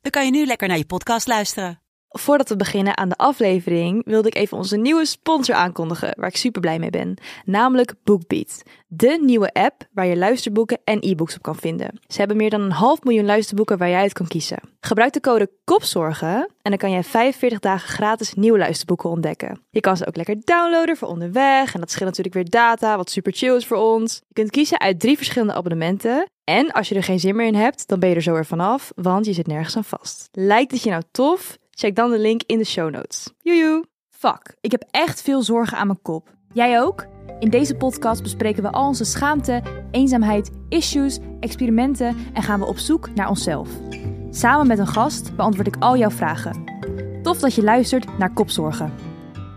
dan kan je nu lekker naar je podcast luisteren. Voordat we beginnen aan de aflevering wilde ik even onze nieuwe sponsor aankondigen, waar ik super blij mee ben. Namelijk BookBeat, de nieuwe app waar je luisterboeken en e-books op kan vinden. Ze hebben meer dan een half miljoen luisterboeken waar jij uit kan kiezen. Gebruik de code KOPZORGEN en dan kan je 45 dagen gratis nieuwe luisterboeken ontdekken. Je kan ze ook lekker downloaden voor onderweg en dat scheelt natuurlijk weer data, wat super chill is voor ons. Je kunt kiezen uit drie verschillende abonnementen en als je er geen zin meer in hebt, dan ben je er zo weer vanaf, want je zit nergens aan vast. Lijkt het je nou tof? Check dan de link in de show notes. Joejoe! Fuck, ik heb echt veel zorgen aan mijn kop. Jij ook? In deze podcast bespreken we al onze schaamte, eenzaamheid, issues, experimenten en gaan we op zoek naar onszelf. Samen met een gast beantwoord ik al jouw vragen. Tof dat je luistert naar Kopzorgen.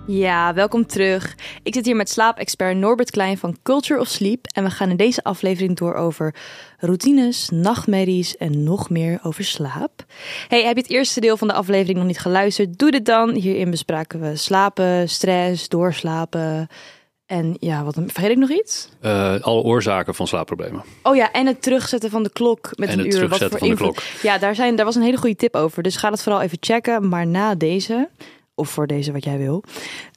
Ja, welkom terug. Ik zit hier met slaapexpert Norbert Klein van Culture of Sleep en we gaan in deze aflevering door over routines, nachtmerries en nog meer over slaap. Hey, heb je het eerste deel van de aflevering nog niet geluisterd? Doe dit dan. Hierin bespraken we slapen, stress, doorslapen en ja, wat vergeet ik nog iets? Uh, alle oorzaken van slaapproblemen. Oh ja, en het terugzetten van de klok met En een het uur. terugzetten voor van de klok. Ja, daar, zijn, daar was een hele goede tip over. Dus ga dat vooral even checken. Maar na deze, of voor deze wat jij wil.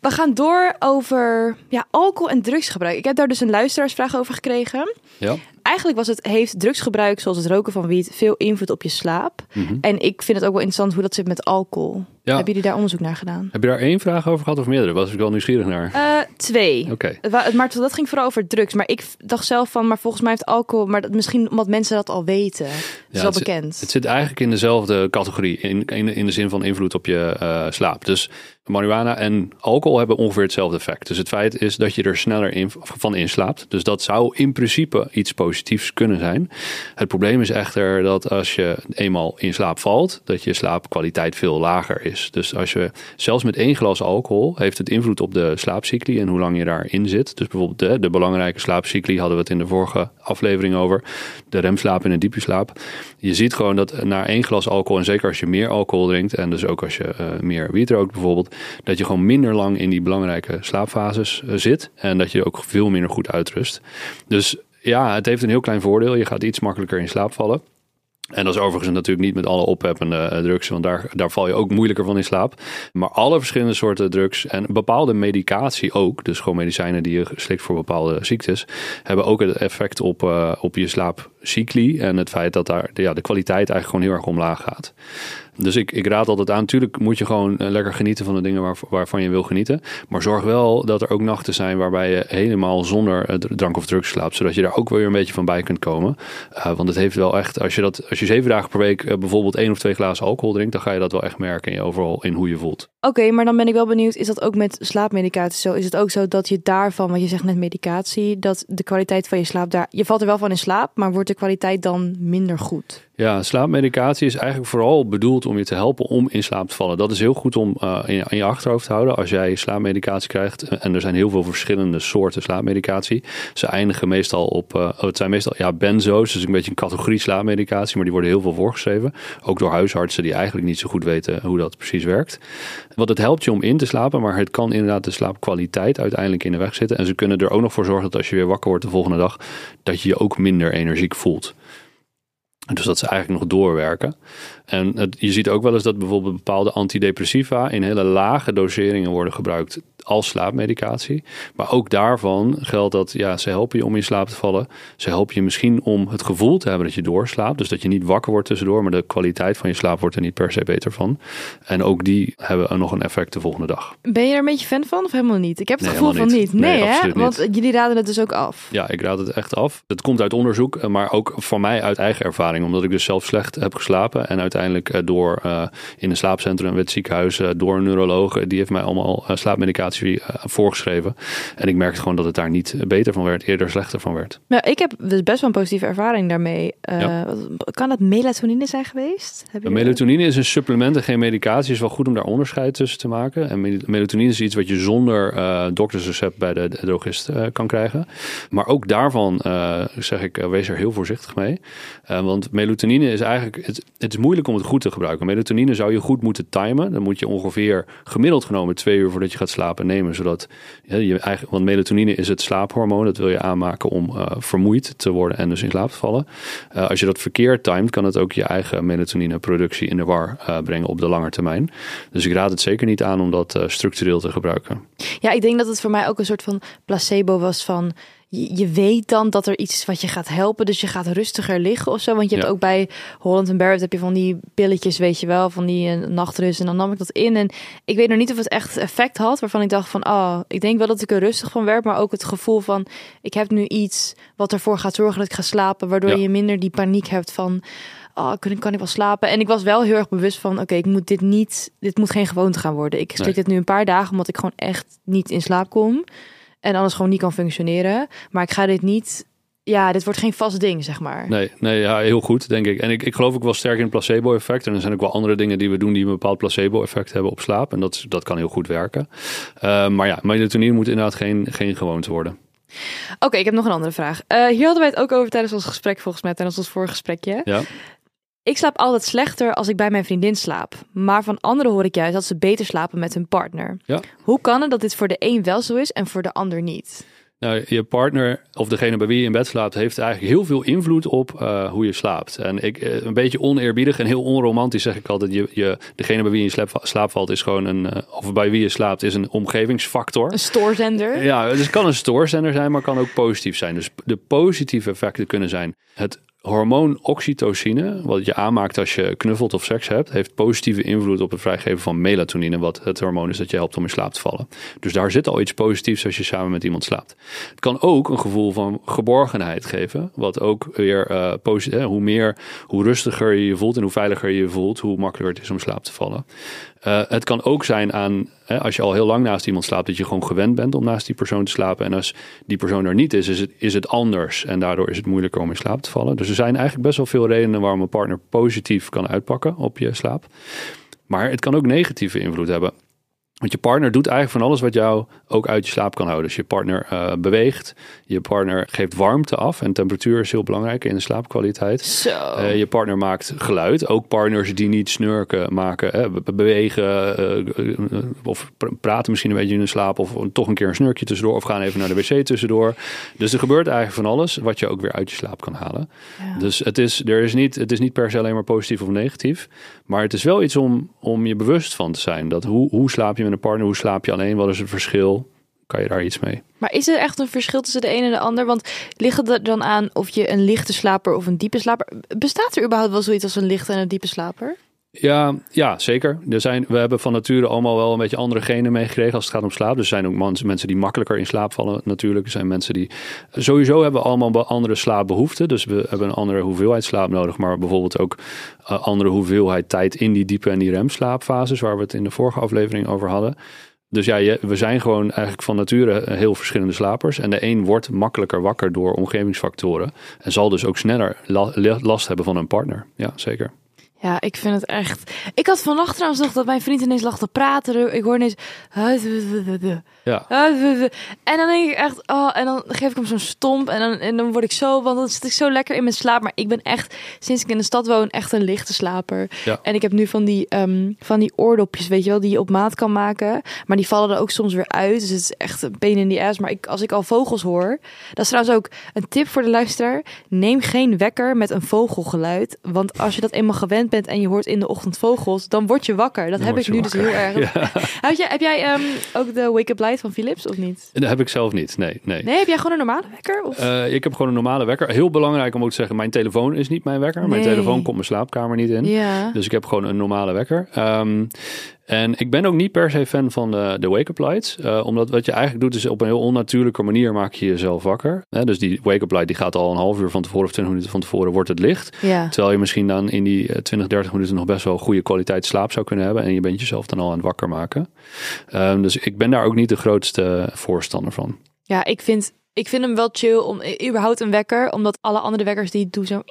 We gaan door over ja, alcohol en drugsgebruik. Ik heb daar dus een luisteraarsvraag over gekregen. Ja. Eigenlijk was het, heeft drugsgebruik, zoals het roken van wiet, veel invloed op je slaap. Mhm. En ik vind het ook wel interessant hoe dat zit met alcohol. Ja. Hebben jullie daar onderzoek naar gedaan? Heb je daar één vraag over gehad of meerdere? Was ik wel nieuwsgierig naar. Eh, twee. Oké. Het- Maar dat ging vooral over drugs. Maar ik dacht zelf van, maar volgens mij heeft alcohol, maar dat misschien omdat mensen dat al weten. Dat is wel het, bekend. Het zit eigenlijk in dezelfde categorie, in, in, in de zin van invloed op je eh, slaap. Dus marihuana en alcohol hebben ongeveer hetzelfde effect. Dus het feit is dat je er sneller in, van inslaapt. Dus dat zou in principe iets positiefs kunnen zijn. Het probleem is echter dat als je eenmaal in slaap valt, dat je slaapkwaliteit veel lager is. Dus als je zelfs met één glas alcohol heeft het invloed op de slaapcycli en hoe lang je daarin zit. Dus bijvoorbeeld de, de belangrijke slaapcycli hadden we het in de vorige aflevering over. De remslaap en de diepe slaap. Je ziet gewoon dat na één glas alcohol, en zeker als je meer alcohol drinkt, en dus ook als je eh, meer wiet rookt bijvoorbeeld, dat je gewoon minder lang in die belangrijke slaapfases eh, zit. En dat je ook veel minder goed uitrust. Dus ja, het heeft een heel klein voordeel. Je gaat iets makkelijker in slaap vallen. En dat is overigens natuurlijk niet met alle opheppende eh, drugs, want daar, daar val je ook moeilijker van in slaap. Maar alle verschillende soorten drugs en bepaalde medicatie ook, dus gewoon medicijnen die je slikt voor bepaalde ziektes, hebben ook het effect op, eh, op je slaapcycli en het feit dat daar ja, de kwaliteit eigenlijk gewoon heel erg omlaag gaat. Dus ik, ik raad altijd aan. Natuurlijk moet je gewoon eh, lekker genieten van de dingen waar, waarvan je wil genieten. Maar zorg wel dat er ook nachten zijn waarbij je helemaal zonder eh, drank of drugs slaapt. Zodat je daar ook weer een beetje van bij kunt komen. Eh, want het heeft wel echt, als je, dat, als je zeven dagen per week bijvoorbeeld één of twee glazen alcohol drinkt, dan ga je dat wel echt merken in je overal in hoe je voelt. Oké, maar dan ben ik wel benieuwd, is dat ook met slaapmedicatie zo? Is het ook zo dat je daarvan, want je zegt net medicatie, dat de kwaliteit van je slaap daar, je valt er wel van in slaap, maar wordt de kwaliteit dan minder goed? Ja, slaapmedicatie is eigenlijk vooral bedoeld om je te helpen om in slaap te vallen. Dat is heel goed om uh, in, je, achterhoofd te houden als jij slaapmedicatie krijgt. En er zijn heel veel verschillende soorten slaapmedicatie. Ze eindigen meestal op, uh, het zijn meestal ja, benzo's, dus een beetje een categorie slaapmedicatie, maar die worden heel veel voorgeschreven. Ook door huisartsen die eigenlijk niet zo goed weten hoe dat precies werkt. Want het helpt je om in te slapen, maar het kan inderdaad de slaapkwaliteit uiteindelijk in de weg zitten. En ze kunnen er ook nog voor zorgen dat als je weer wakker wordt de volgende dag, dat je je ook minder energiek voelt. Dus dat ze eigenlijk nog doorwerken. En het, je ziet ook wel eens dat bijvoorbeeld bepaalde antidepressiva in hele lage doseringen worden gebruikt als slaapmedicatie. Maar ook daarvan geldt dat ja, ze helpen je om in slaap te vallen. Ze helpen je misschien om het gevoel te hebben dat je doorslaapt. Dus dat je niet wakker wordt tussendoor, maar de kwaliteit van je slaap wordt er niet per se beter van. En ook die hebben nog een effect de volgende dag. Ben je er een beetje fan van of helemaal niet? Ik heb het Nee, gevoel van niet. niet. Nee, Nee, hè? Want jullie raden het dus ook af. Ja, ik raad het echt af. Het komt uit onderzoek, maar ook van mij uit eigen ervaring. Omdat ik dus zelf slecht heb geslapen. En uiteindelijk uh, door uh, in een slaapcentrum, in het ziekenhuis, door een neuroloog. Die heeft mij allemaal slaapmedicatie voorgeschreven. En ik merkte gewoon dat het daar niet beter van werd, eerder slechter van werd. Nou, ik heb dus best wel een positieve ervaring daarmee. Kan het melatonine zijn geweest? Heb je melatonine is een supplement en geen medicatie. is wel goed om daar onderscheid tussen te maken. En melatonine is iets wat je zonder doktersrecept bij de, drogist kan krijgen. Maar ook daarvan zeg ik, wees er heel voorzichtig mee. Uh, want melatonine is eigenlijk, het, het, is moeilijk om het goed te gebruiken. Melatonine zou je goed moeten timen. Dan moet je ongeveer gemiddeld genomen twee uur voordat je gaat slapen nemen. Zodat je eigen, want melatonine is het slaaphormoon. Dat wil je aanmaken om uh, vermoeid te worden en dus in slaap te vallen. Uh, als je dat verkeerd timed, kan het ook je eigen melatonine productie in de war brengen op de lange termijn. Dus ik raad het zeker niet aan om dat structureel te gebruiken. Ja, ik denk dat het voor mij ook een soort van placebo was van je, weet dan dat er iets is wat je gaat helpen. Dus je gaat rustiger liggen of zo. Want je hebt ook bij Holland en Barrett heb je van die pilletjes, weet je wel, van die uh, nachtrust. En dan nam ik dat in. En ik weet nog niet of het echt effect had. Waarvan ik dacht van, oh, ik denk wel dat ik er rustig van werd. Maar ook het gevoel van, ik heb nu iets wat ervoor gaat zorgen dat ik ga slapen. Waardoor je minder die paniek hebt van, oh, kan, kan ik wel slapen? En ik was wel heel erg bewust van, oké, ik moet dit niet, dit moet geen gewoonte gaan worden. Ik slik dit nu een paar dagen, omdat ik gewoon echt niet in slaap kom. En anders gewoon niet kan functioneren. Maar ik ga dit niet ja, dit wordt geen vast ding, zeg maar. Nee, nee ja, heel goed, denk ik. En ik, ik geloof ook wel sterk in het placebo-effect. En er zijn ook wel andere dingen die we doen die een bepaald placebo-effect hebben op slaap. En dat, dat kan heel goed werken. Uh, maar ja, melatonine moet inderdaad geen, geen gewoonte worden. Oké, ik heb nog een andere vraag. Uh, hier hadden wij het ook over tijdens ons gesprek, volgens mij, tijdens ons vorige gesprekje. Ja. Ik slaap altijd slechter als ik bij mijn vriendin slaap. Maar van anderen hoor ik juist dat ze beter slapen met hun partner. Ja. Hoe kan het dat dit voor de een wel zo is en voor de ander niet? Nou, je partner of degene bij wie je in bed slaapt, heeft eigenlijk heel veel invloed op uh, hoe je slaapt. En ik, uh, een beetje oneerbiedig en heel onromantisch zeg ik altijd: je, je, degene bij wie je in slaap, valt, is gewoon een, uh, of bij wie je slaapt, is een omgevingsfactor. Een stoorzender. Ja, dus het kan een stoorzender zijn, maar kan ook positief zijn. Dus de positieve effecten kunnen zijn het hormoon oxytocine, wat je aanmaakt als je knuffelt of seks hebt, heeft positieve invloed op het vrijgeven van melatonine, wat het hormoon is dat je helpt om in slaap te vallen. Dus daar zit al iets positiefs als je samen met iemand slaapt. Het kan ook een gevoel van geborgenheid geven, wat ook weer uh, positief, hoe meer, hoe rustiger je je voelt en hoe veiliger je je voelt, hoe makkelijker het is om slaap te vallen. Uh, het kan ook zijn aan, hè, als je al heel lang naast iemand slaapt, dat je gewoon gewend bent om naast die persoon te slapen. En als die persoon er niet is, is het, is het anders. En daardoor is het moeilijker om in slaap te vallen. Dus er zijn eigenlijk best wel veel redenen waarom een partner positief kan uitpakken op je slaap. Maar het kan ook negatieve invloed hebben. Want je partner doet eigenlijk van alles wat jou ook uit je slaap kan houden. Dus je partner uh, beweegt, je partner geeft warmte af. En temperatuur is heel belangrijk in de slaapkwaliteit. Zo. Uh, je partner maakt geluid. Ook partners die niet snurken maken, bewegen uh, of praten misschien een beetje in hun slaap. Of toch een keer een snurkje tussendoor of gaan even naar de wc tussendoor. Dus er gebeurt eigenlijk van alles wat je ook weer uit je slaap kan halen. Ja. Dus het is, er is niet, het is niet per se alleen maar positief of negatief. Maar het is wel iets om, om je bewust van te zijn. Dat hoe, hoe slaap je met een partner, hoe slaap je alleen, wat is het verschil? Kan je daar iets mee? Maar is er echt een verschil tussen de een en de ander? Want ligt het er dan aan of je een lichte slaper of een diepe slaper... Bestaat er überhaupt wel zoiets als een lichte en een diepe slaper? Ja, ja, zeker. Er zijn, we hebben van nature allemaal wel een beetje andere genen meegekregen als het gaat om slaap. Dus er zijn ook mensen die makkelijker in slaap vallen natuurlijk. Er zijn mensen die... Sowieso hebben allemaal andere slaapbehoeften. Dus we hebben een andere hoeveelheid slaap nodig. Maar bijvoorbeeld ook uh, andere hoeveelheid tijd in die diepe en die remslaapfases... waar we het in de vorige aflevering over hadden. Dus ja, we zijn gewoon eigenlijk van nature heel verschillende slapers. En de een wordt makkelijker wakker door omgevingsfactoren. En zal dus ook sneller last hebben van een partner. Ja, zeker. Ja, ik vind het echt. Ik had vannacht trouwens nog dat mijn vriend ineens lag te praten. Ik hoor ineens. Ja. En dan denk ik echt, oh, en dan geef ik hem zo'n stomp en dan, en dan word ik zo, want dan zit ik zo lekker in mijn slaap. Maar ik ben echt, sinds ik in de stad woon, echt een lichte slaper. Ja. En ik heb nu van die, um, van die oordopjes, weet je wel, die je op maat kan maken. Maar die vallen er ook soms weer uit. Dus het is echt een pain in the ass. Maar ik, als ik al vogels hoor, dat is trouwens ook een tip voor de luisteraar. Neem geen wekker met een vogelgeluid. Want als je dat eenmaal gewend bent en je hoort in de ochtend vogels, dan word je wakker. Dat heb ik nu dus heel erg. Ja. Heb jij, heb jij um, ook de wake-up light van Philips of niet? Dat heb ik zelf niet. Nee, nee. Nee, heb jij gewoon een normale wekker? Of? Uh, ik heb gewoon een normale wekker. Heel belangrijk om ook te zeggen, mijn telefoon is niet mijn wekker. Mijn telefoon komt mijn slaapkamer niet in. Ja. Dus ik heb gewoon een normale wekker. Um, En ik ben ook niet per se fan van de, de wake-up lights. Uh, omdat wat je eigenlijk doet is op een heel onnatuurlijke manier maak je jezelf wakker. Hè? Dus die wake-up light die gaat al een half uur van tevoren of 20 minuten van tevoren wordt het licht. Ja. Terwijl je misschien dan in die 20, 30 minuten nog best wel goede kwaliteit slaap zou kunnen hebben. En je bent jezelf dan al aan het wakker maken. Um, dus ik ben daar ook niet de grootste voorstander van. Ja, ik vind ik vind hem wel chill om überhaupt een wekker, omdat alle andere wekkers die doen zo,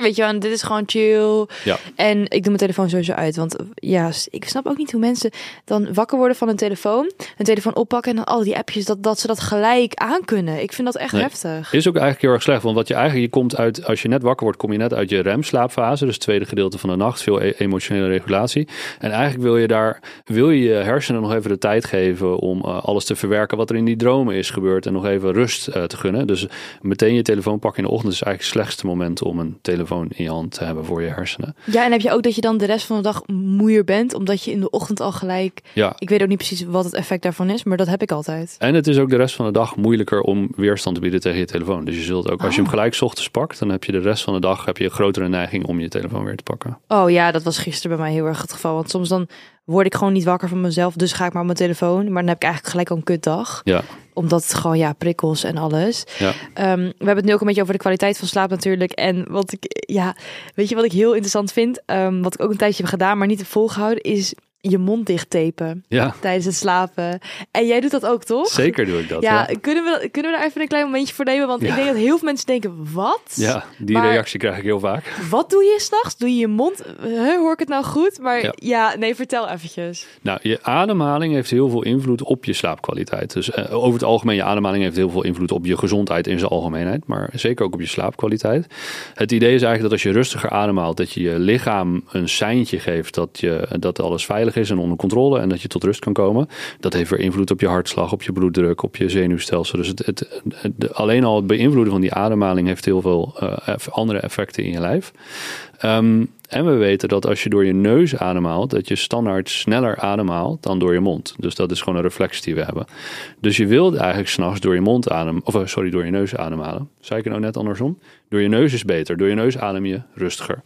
weet je wel, dit is gewoon chill. Ja. En ik doe mijn telefoon sowieso uit, want ja, ik snap ook niet hoe mensen dan wakker worden van een telefoon, een telefoon oppakken en dan al die appjes dat dat ze dat gelijk aankunnen. Ik vind dat echt heftig. Is ook eigenlijk heel erg slecht, want wat je eigenlijk je komt uit als je net wakker wordt, kom je net uit je remslaapfase, dus het tweede gedeelte van de nacht, veel e- emotionele regulatie. En eigenlijk wil je daar wil je je hersenen nog even de tijd geven om uh, alles te verwerken wat er in die dromen is gebeurd en nog even rust uh, te gunnen. Dus meteen je telefoon pakken in de ochtend is eigenlijk het slechtste moment om een telefoon in je hand te hebben voor je hersenen. Ja, en heb je ook dat je dan de rest van de dag moeier bent, omdat je in de ochtend al gelijk. Ja. Ik weet ook niet precies wat het effect daarvan is, maar dat heb ik altijd. En het is ook de rest van de dag moeilijker om weerstand te bieden tegen je telefoon. Dus je zult ook, als je hem Oh. gelijk 's ochtends pakt, dan heb je de rest van de dag heb je een grotere neiging om je telefoon weer te pakken. Oh ja, dat was gisteren bij mij heel erg het geval. Want soms dan word ik gewoon niet wakker van mezelf, dus ga ik maar op mijn telefoon. Maar dan heb ik eigenlijk gelijk al een kutdag. Ja, Omdat het gewoon, ja, prikkels en alles. ja. Ehm, we hebben het nu ook een beetje over de kwaliteit van slaap natuurlijk. En wat ik, ja, weet je wat ik heel interessant vind? Ehm, wat ik ook een tijdje heb gedaan, maar niet heb volgehouden, is je mond dicht tapen ja tijdens het slapen. En jij doet dat ook, toch? zeker doe ik dat. Ja, Ja, Kunnen, we, kunnen we daar even een klein momentje voor nemen? Want ik denk dat heel veel mensen denken, wat? ja die Maar- reactie krijg ik heel vaak. Wat doe je s'nachts? Doe je je mond? Huh, hoor ik het nou goed? Maar Ja. ja, nee, vertel eventjes. Nou, je ademhaling heeft heel veel invloed op je slaapkwaliteit. Dus eh, over het algemeen, je ademhaling heeft heel veel invloed op je gezondheid in zijn algemeenheid. Maar zeker ook op je slaapkwaliteit. Het idee is eigenlijk dat als je rustiger ademhaalt, dat je je lichaam een seintje geeft dat, je, dat alles veilig is en onder controle. En dat je tot rust kan komen. Dat heeft weer invloed op je hartslag, op je bloeddruk, op je zenuwstelsel. Dus het, het, alleen al het beïnvloeden van die ademhaling heeft heel veel eh, andere effecten in je lijf. Ehm, en we weten dat als je door je neus ademhaalt, dat je standaard sneller ademhaalt dan door je mond. Dus dat is gewoon een reflex die we hebben. Dus je wilt eigenlijk s'nachts door je mond ademen, of eh, sorry, door je neus ademhalen. Zei ik het nou net andersom? Door je neus is beter. Door je neus adem je rustiger.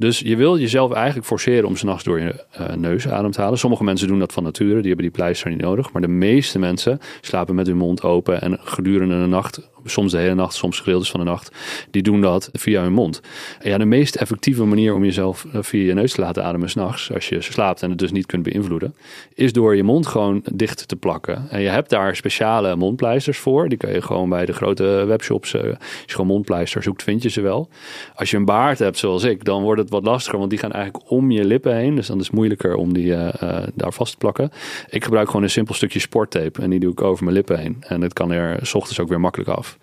Dus je wil jezelf eigenlijk forceren om s'nachts door je eh, neus adem te halen. Sommige mensen doen dat van nature, die hebben die pleister niet nodig. Maar de meeste mensen slapen met hun mond open en gedurende de nacht, soms de hele nacht, soms gedeeltes van de nacht, die doen dat via hun mond. En ja, de meest effectieve manier om jezelf eh, via je neus te laten ademen s'nachts, als je slaapt en het dus niet kunt beïnvloeden, is door je mond gewoon dicht te plakken. En je hebt daar speciale mondpleisters voor. Die kun je gewoon bij de grote webshops, eh, als je gewoon mondpleisters zoekt, vind je ze wel. Als je een baard hebt zoals ik, dan wordt het wat lastiger, want die gaan eigenlijk om je lippen heen. Dus dan is het moeilijker om die eh, eh, daar vast te plakken. Ik gebruik gewoon een simpel stukje sporttape en die doe ik over mijn lippen heen. En het kan er s ochtends ook weer makkelijk af.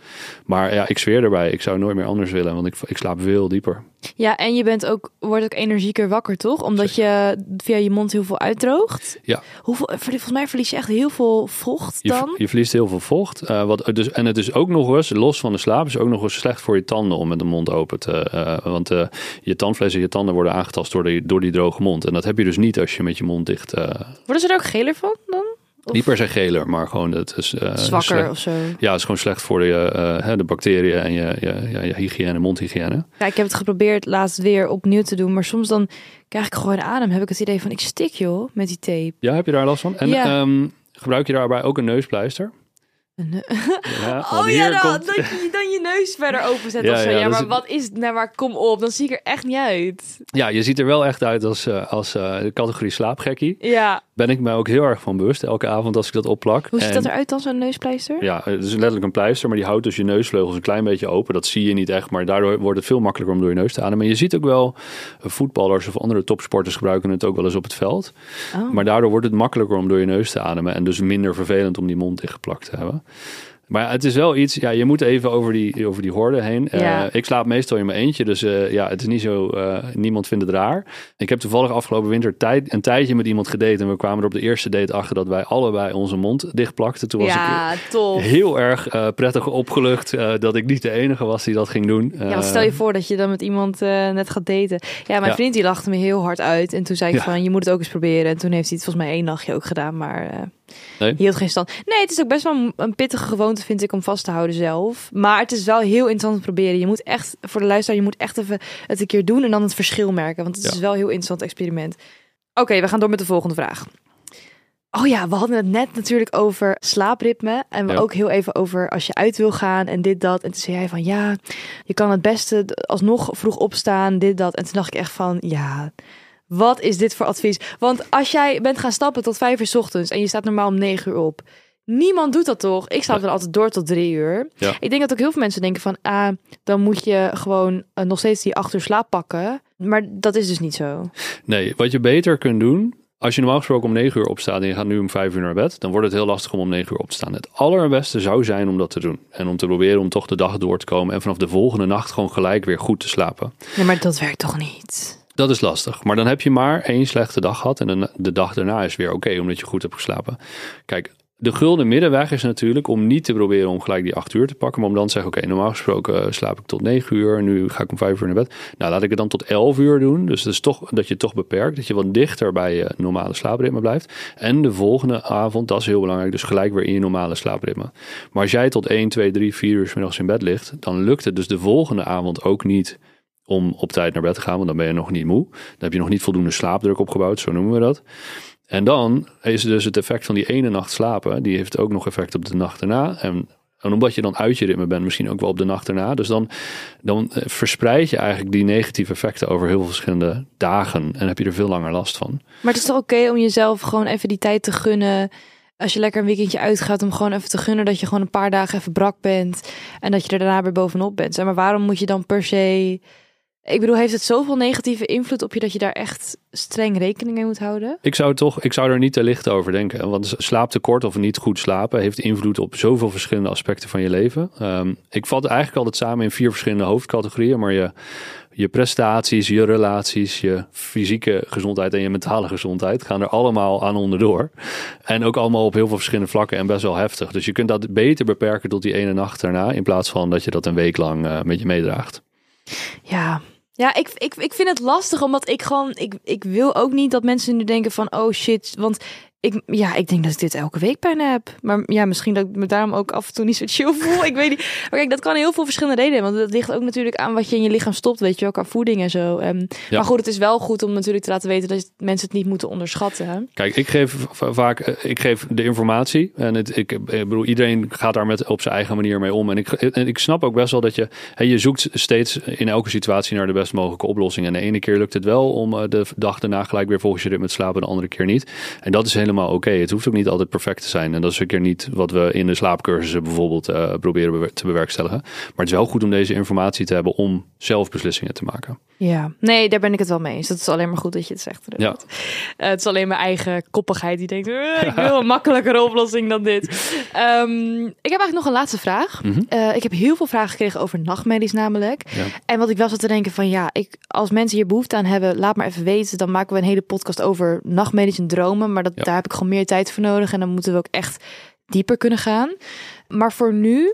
Maar ja, ik zweer erbij, ik zou nooit meer anders willen, want ik, ik slaap veel dieper. Ja, en je bent ook, wordt ook energieker wakker, toch? Omdat je via je mond heel veel uitdroogt. Ja. Hoeveel, volgens mij verlies je echt heel veel vocht Je, dan. je verliest heel veel vocht. eh, wat, dus, en het is ook nog eens, los van de slaap, is ook nog eens slecht voor je tanden om met de mond open te. eh, want eh, je tandvlees en je tanden worden aangetast door die, door die droge mond. En dat heb je dus niet als je met je mond dicht. eh Worden ze er ook geler van dan? Of niet per se geler, maar gewoon het is. zwakker slecht- of zo? Ja, het is gewoon slecht voor je, hè, de bacteriën en je, je, je, je hygiëne, mondhygiëne. Ja, ik heb het geprobeerd laatst weer opnieuw te doen. Maar soms dan krijg ik gewoon adem. Heb ik het idee van, ik stik joh, met die tape. Ja, heb je daar last van? En Ja. ehm, gebruik je daarbij ook een neuspleister? Ja, Oh ja, dan, komt- dat je dan je neus verder openzet Ja, of zo. ja, Ja, dat maar is- wat is het? Nou, maar kom op, dan zie ik er echt niet uit. Ja, je ziet er wel echt uit als, eh, als eh, de categorie slaapgekkie. Ja, Ben ik mij ook heel erg van bewust, elke avond als ik dat opplak. hoe ziet En- dat eruit dan, zo'n neuspleister? Ja, het is letterlijk een pleister, maar die houdt dus je neusvleugels een klein beetje open. Dat zie je niet echt, maar daardoor wordt het veel makkelijker om door je neus te ademen. En je ziet ook wel, eh, voetballers of andere topsporters gebruiken het ook wel eens op het veld. Oh. Maar daardoor wordt het makkelijker om door je neus te ademen. En dus minder vervelend om die mond dichtgeplakt te hebben. Maar het is wel iets, ja, je moet even over die, over die horde heen. Eh, ik slaap meestal in mijn eentje, dus eh, ja, het is niet zo, eh, niemand vindt het raar. Ik heb toevallig afgelopen winter tijd, een tijdje met iemand gedate. En we kwamen er op de eerste date achter dat wij allebei onze mond dichtplakten. Toen was ik tof. heel erg prettig opgelucht dat ik niet de enige was die dat ging doen. Ja, want stel je voor dat je dan met iemand net gaat daten. Ja, mijn Ja. vriend die lachte me heel hard uit. En toen zei ik van, je moet het ook eens proberen. En toen heeft hij het volgens mij één nachtje ook gedaan. Maar Nee? hield geen stand. Nee, het is ook best wel een- pittige gewoonte, vind ik, om vast te houden zelf. Maar het is wel heel interessant om te proberen. Je moet echt, voor de luisteraar, je moet echt even het een keer doen. En dan het verschil merken. Want het Ja. is wel een heel interessant experiment. Oké, we gaan door met de volgende vraag. Oh ja, we hadden het net natuurlijk over slaapritme. En we Ja. ook heel even over als je uit wil gaan en dit, dat. En toen zei jij van ja, je kan het beste alsnog vroeg opstaan, dit, dat. En toen dacht ik echt van ja, wat is dit voor advies? Want als jij bent gaan stappen tot vijf uur 's ochtends en je staat normaal om negen uur op. Niemand doet dat toch? Ik slaap Ja. dan altijd door tot drie uur. Ja. Ik denk dat ook heel veel mensen denken van, ah, dan moet je gewoon eh, nog steeds die acht uur slaap pakken. Maar dat is dus niet zo. Nee, wat je beter kunt doen, als je normaal gesproken om 9 uur opstaat en je gaat nu om 5 uur naar bed, dan wordt het heel lastig om om 9 uur op te staan. Het allerbeste zou zijn om dat te doen. En om te proberen om toch de dag door te komen en vanaf de volgende nacht gewoon gelijk weer goed te slapen. Nee, maar dat werkt toch niet? Dat is lastig. Maar dan heb je maar één slechte dag gehad en de, de dag daarna is weer oké, omdat je goed hebt geslapen. Kijk, de gulden middenweg is natuurlijk om niet te proberen om gelijk die acht uur te pakken, maar om dan te zeggen, oké, normaal gesproken eh, slaap ik tot negen uur, nu ga ik om vijf uur naar bed. Nou, laat ik het dan tot elf uur doen. Dus dat is toch dat je toch beperkt, dat je wat dichter bij je normale slaapritme blijft. En de volgende avond, dat is heel belangrijk, dus gelijk weer in je normale slaapritme. Maar als jij tot 1, 2, 3, 4 uur 's middags in bed ligt, dan lukt het dus de volgende avond ook niet om op tijd naar bed te gaan, want dan ben je nog niet moe. Dan heb je nog niet voldoende slaapdruk opgebouwd, zo noemen we dat. En dan is dus het effect van die ene nacht slapen, die heeft ook nog effect op de nacht erna. En, omdat je dan uit je ritme bent, misschien ook wel op de nacht erna. Dus dan, dan eh, verspreid je eigenlijk die negatieve effecten over heel veel verschillende dagen. En heb je er veel langer last van. Maar het is toch oké om jezelf gewoon even die tijd te gunnen. Als je lekker een weekendje uitgaat, om gewoon even te gunnen dat je gewoon een paar dagen even brak bent. En dat je er daarna weer bovenop bent. Zeg maar waarom moet je dan per se. Ik bedoel, heeft het zoveel negatieve invloed op je dat je daar echt streng rekening mee moet houden? Ik zou, toch, ik zou er niet te licht over denken. Want slaaptekort of niet goed slapen heeft invloed op zoveel verschillende aspecten van je leven. Ehm, ik vat eigenlijk altijd samen in vier verschillende hoofdcategorieën. Maar je, je prestaties, je relaties, je fysieke gezondheid en je mentale gezondheid gaan er allemaal aan onderdoor. En ook allemaal op heel veel verschillende vlakken en best wel heftig. Dus je kunt dat beter beperken tot die ene nacht daarna. In plaats van dat je dat een week lang eh, met je meedraagt. Ja. Ja, ik, ik, ik vind het lastig, omdat ik gewoon, ik, ik wil ook niet dat mensen nu denken van, oh shit, want ik, ja, ik denk dat ik dit elke week bijna heb. Maar ja, misschien dat ik me daarom ook af en toe niet zo chill voel. Ik weet niet. Maar kijk, dat kan heel veel verschillende redenen. Want dat ligt ook natuurlijk aan wat je in je lichaam stopt, weet je wel, qua voeding en zo. Ehm, Ja. Maar goed, het is wel goed om natuurlijk te laten weten dat mensen het niet moeten onderschatten. Kijk, ik geef va- vaak eh, ik geef de informatie. En het, ik, ik bedoel, iedereen gaat daar met op zijn eigen manier mee om. En ik, en ik snap ook best wel dat je. Hè, je zoekt steeds in elke situatie naar de best mogelijke oplossing. En de ene keer lukt het wel om eh, de dag daarna gelijk weer volgens je ritme te slapen. De andere keer niet. En dat is helemaal oké. Het hoeft ook niet altijd perfect te zijn. En dat is een keer niet wat we in de slaapcursussen bijvoorbeeld eh, proberen te bewerkstelligen. Maar het is wel goed om deze informatie te hebben om zelf beslissingen te maken. Ja, nee, daar ben ik het wel mee eens. Dat is alleen maar goed dat je het zegt. Ja. Eh, het is alleen mijn eigen koppigheid die denkt, "Eh, ik wil een makkelijkere oplossing dan dit. Ehm, ik heb eigenlijk nog een laatste vraag. Mhm. Eh, ik heb heel veel vragen gekregen over nachtmerries namelijk. Ja. En wat ik wel zat te denken van ja, ik, als mensen hier behoefte aan hebben, laat maar even weten. Dan maken we een hele podcast over nachtmerries en dromen. Maar dat, Ja. daar heb ik gewoon meer tijd voor nodig. En dan moeten we ook echt dieper kunnen gaan. Maar voor nu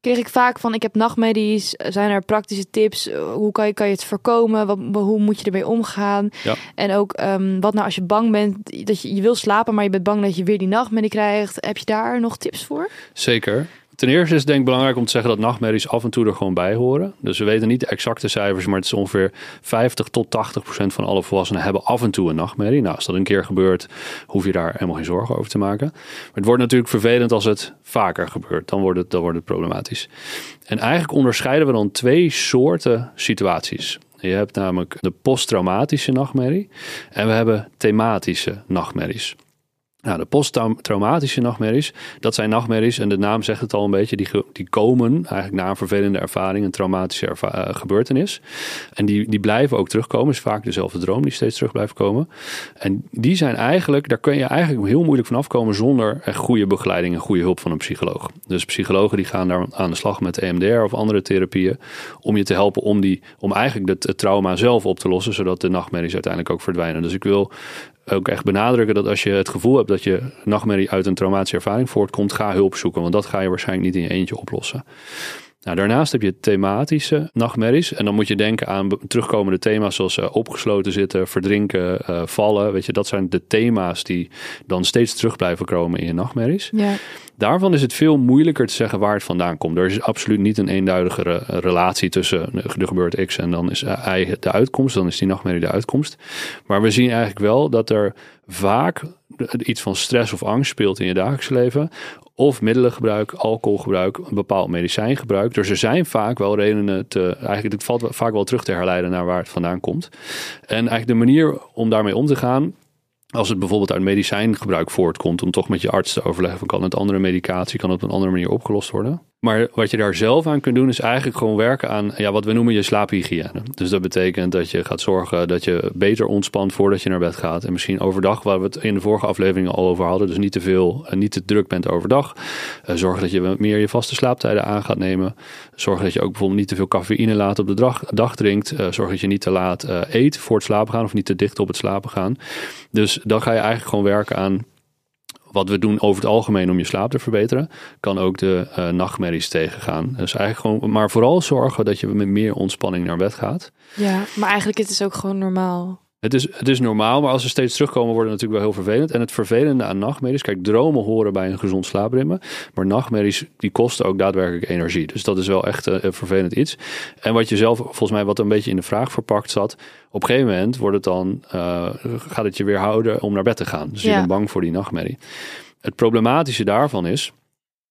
kreeg ik vaak van ik heb nachtmerries. Zijn er praktische tips? Eh, Hoe kan je, kan je het voorkomen? Wat, hoe moet je ermee omgaan? Ja. En ook ehm, wat nou als je bang bent dat je, je wil slapen, maar je bent bang dat je weer die nachtmerrie krijgt. Heb je daar nog tips voor? Zeker. Ten eerste is het denk ik belangrijk om te zeggen dat nachtmerries af en toe er gewoon bij horen. Dus we weten niet de exacte cijfers, maar het is ongeveer 50 tot 80 procent van alle volwassenen hebben af en toe een nachtmerrie. Nou, als dat een keer gebeurt, hoef je daar helemaal geen zorgen over te maken. Maar het wordt natuurlijk vervelend als het vaker gebeurt. Dan wordt het, dan wordt het problematisch. En eigenlijk onderscheiden we dan twee soorten situaties. Je hebt namelijk de posttraumatische nachtmerrie en we hebben thematische nachtmerries. Nou, de posttraumatische nachtmerries, dat zijn nachtmerries, en de naam zegt het al een beetje, die, die komen eigenlijk na een vervelende ervaring, een traumatische eh, gebeurtenis. En die, die blijven ook terugkomen, is vaak dezelfde droom die steeds terug blijft komen. En die zijn eigenlijk, daar kun je eigenlijk heel moeilijk van afkomen zonder echt goede begeleiding en goede hulp van een psycholoog. Dus psychologen die gaan daar aan de slag met EMDR of andere therapieën, om je te helpen om, die, om eigenlijk het, het trauma zelf op te lossen, zodat de nachtmerries uiteindelijk ook verdwijnen. Dus ik wil ook echt benadrukken dat als je het gevoel hebt dat je nachtmerrie uit een traumatische ervaring voortkomt, ga hulp zoeken. Want dat ga je waarschijnlijk niet in je eentje oplossen. Nou, daarnaast heb je thematische nachtmerries. En dan moet je denken aan terugkomende thema's zoals eh, opgesloten zitten, verdrinken, eh, vallen. Weet je, dat zijn de thema's die dan steeds terug blijven komen in je nachtmerries. Ja. Daarvan is het veel moeilijker te zeggen waar het vandaan komt. Er is absoluut niet een eenduidige re- relatie tussen eh, er gebeurt X en dan is Y de uitkomst. Dan is die nachtmerrie de uitkomst. Maar we zien eigenlijk wel dat er vaak iets van stress of angst speelt in je dagelijks leven. Of middelengebruik, alcoholgebruik, een bepaald medicijngebruik. Dus er zijn vaak wel redenen te. Eigenlijk, het valt vaak wel terug te herleiden naar waar het vandaan komt. En eigenlijk de manier om daarmee om te gaan. Als het bijvoorbeeld uit medicijngebruik voortkomt, om toch met je arts te overleggen: van kan het andere medicatie, kan het op een andere manier opgelost worden? Maar wat je daar zelf aan kunt doen, is eigenlijk gewoon werken aan ja, wat we noemen je slaaphygiëne. Dus dat betekent dat je gaat zorgen dat je beter ontspant voordat je naar bed gaat. En misschien overdag, waar we het in de vorige afleveringen al over hadden. Dus niet te veel en niet te druk bent overdag. Uh, zorg dat je meer je vaste slaaptijden aan gaat nemen. Zorg dat je ook bijvoorbeeld niet te veel cafeïne laat op de dag, dag drinkt. Uh, zorg dat je niet te laat eet voor het slapen gaan of niet te dicht op het slapen gaan. Dus dan ga je eigenlijk gewoon werken aan wat we doen over het algemeen om je slaap te verbeteren, kan ook de uh, nachtmerries tegengaan. Dus eigenlijk gewoon, maar vooral zorgen dat je met meer ontspanning naar bed gaat. Ja, maar eigenlijk is het ook gewoon normaal. Het is, het is normaal, maar als ze steeds terugkomen, wordt het natuurlijk wel heel vervelend. En het vervelende aan nachtmerries, kijk, dromen horen bij een gezond slaapritme. Maar nachtmerries, die kosten ook daadwerkelijk energie. Dus dat is wel echt een, een vervelend iets. En wat je zelf, volgens mij, wat een beetje in de vraag verpakt zat. Op een gegeven moment wordt het dan, uh, gaat het je weer houden om naar bed te gaan. Dus je bent bang voor die nachtmerrie. Het problematische daarvan is,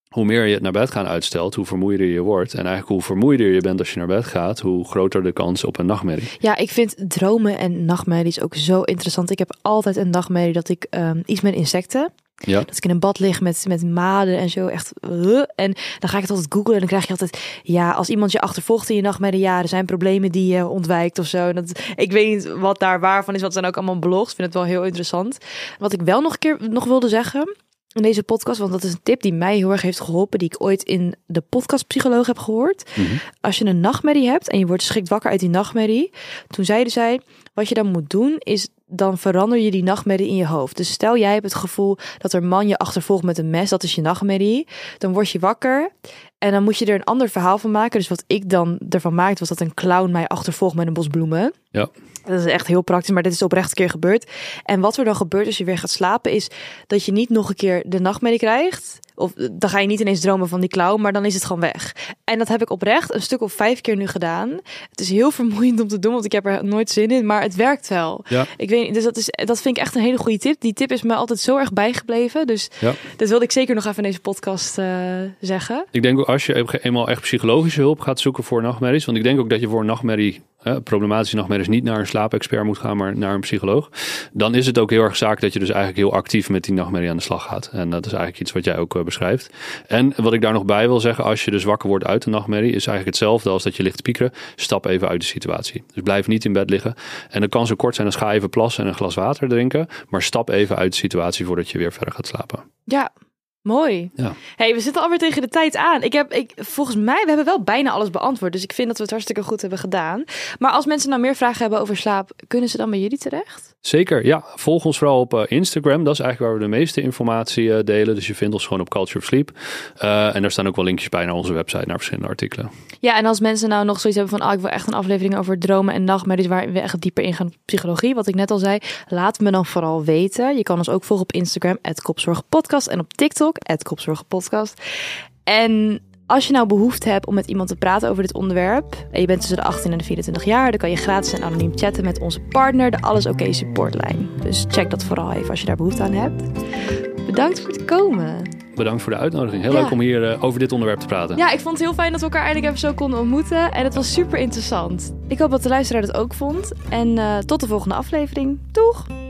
hoe meer je het naar bed gaan uitstelt, hoe vermoeider je wordt. En eigenlijk hoe vermoeider je bent als je naar bed gaat, hoe groter de kans op een nachtmerrie. Ja, ik vind dromen en nachtmerries ook zo interessant. Ik heb altijd een nachtmerrie dat ik um, iets met insecten. Ja. Dat ik in een bad lig met, met maden en zo. Echt. Uh, en dan ga ik het altijd googlen. En dan krijg je altijd. Ja, als iemand je achtervolgt in je nachtmerrie. Ja, er zijn problemen die je ontwijkt of zo. Dat, ik weet niet wat daar waarvan is. Het zijn ook allemaal blogs. Ik vind het wel heel interessant. Wat ik wel nog een keer nog wilde zeggen in deze podcast, want dat is een tip die mij heel erg heeft geholpen, die ik ooit in de podcast Psycholoog heb gehoord. Mm -hmm. Als je een nachtmerrie hebt en je wordt schrikt wakker uit die nachtmerrie, toen zeiden zij, wat je dan moet doen is dan verander je die nachtmerrie in je hoofd. Dus stel jij hebt het gevoel dat er man je achtervolgt met een mes, dat is je nachtmerrie. Dan word je wakker en dan moet je er een ander verhaal van maken. Dus wat ik dan ervan maakte was dat een clown mij achtervolgt met een bos bloemen. Ja. Dat is echt heel praktisch, maar dit is oprecht een keer gebeurd. En wat er dan gebeurt als je weer gaat slapen, is dat je niet nog een keer de nachtmerrie krijgt. Of dan ga je niet ineens dromen van die klauw, maar dan is het gewoon weg. En dat heb ik oprecht een stuk of vijf keer nu gedaan. Het is heel vermoeiend om te doen, want ik heb er nooit zin in, maar het werkt wel. Ja. Ik weet niet, dus dat, is, dat vind ik echt een hele goede tip. Die tip is me altijd zo erg bijgebleven. Dus Ja. dat wilde ik zeker nog even in deze podcast eh, zeggen. Ik denk ook als je eenmaal echt psychologische hulp gaat zoeken voor nachtmerries. Want ik denk ook dat je voor een nachtmerrie, hè, problematische nachtmerries, niet naar een slaapexpert moet gaan, maar naar een psycholoog. Dan is het ook heel erg zaak dat je dus eigenlijk heel actief met die nachtmerrie aan de slag gaat. En dat is eigenlijk iets wat jij ook uh, beschrijft. En wat ik daar nog bij wil zeggen, als je dus wakker wordt uit de nachtmerrie, is eigenlijk hetzelfde als dat je ligt te piekeren. Stap even uit de situatie. Dus blijf niet in bed liggen. En dat kan zo kort zijn als ga even plassen en een glas water drinken. Maar stap even uit de situatie voordat je weer verder gaat slapen. Ja, mooi. Ja. Hey, we zitten alweer tegen de tijd aan. Ik heb, ik, volgens mij, we hebben wel bijna alles beantwoord. Dus ik vind dat we het hartstikke goed hebben gedaan. Maar als mensen nou meer vragen hebben over slaap, kunnen ze dan bij jullie terecht? Zeker, ja. Volg ons vooral op uh, Instagram. Dat is eigenlijk waar we de meeste informatie uh, delen. Dus je vindt ons gewoon op Culture of Sleep. Uh, en daar staan ook wel linkjes bij naar onze website, naar verschillende artikelen. Ja, en als mensen nou nog zoiets hebben van... Oh, ik wil echt een aflevering over dromen en nachtmerries... waar we echt dieper ingaan op psychologie, wat ik net al zei... laat me dan vooral weten. Je kan ons ook volgen op Instagram, @kopzorgpodcast en op TikTok, @kopzorgpodcast. En als je nou behoefte hebt om met iemand te praten over dit onderwerp en je bent tussen de 18 en de 24 jaar, dan kan je gratis en anoniem chatten met onze partner, de Alles Oké okay supportlijn. Dus check dat vooral even als je daar behoefte aan hebt. Bedankt voor het komen. Bedankt voor de uitnodiging. Heel ja. leuk om hier uh, over dit onderwerp te praten. Ja, ik vond het heel fijn dat we elkaar eindelijk even zo konden ontmoeten. En het was super interessant. Ik hoop dat de luisteraar het ook vond. En uh, tot de volgende aflevering. Doeg!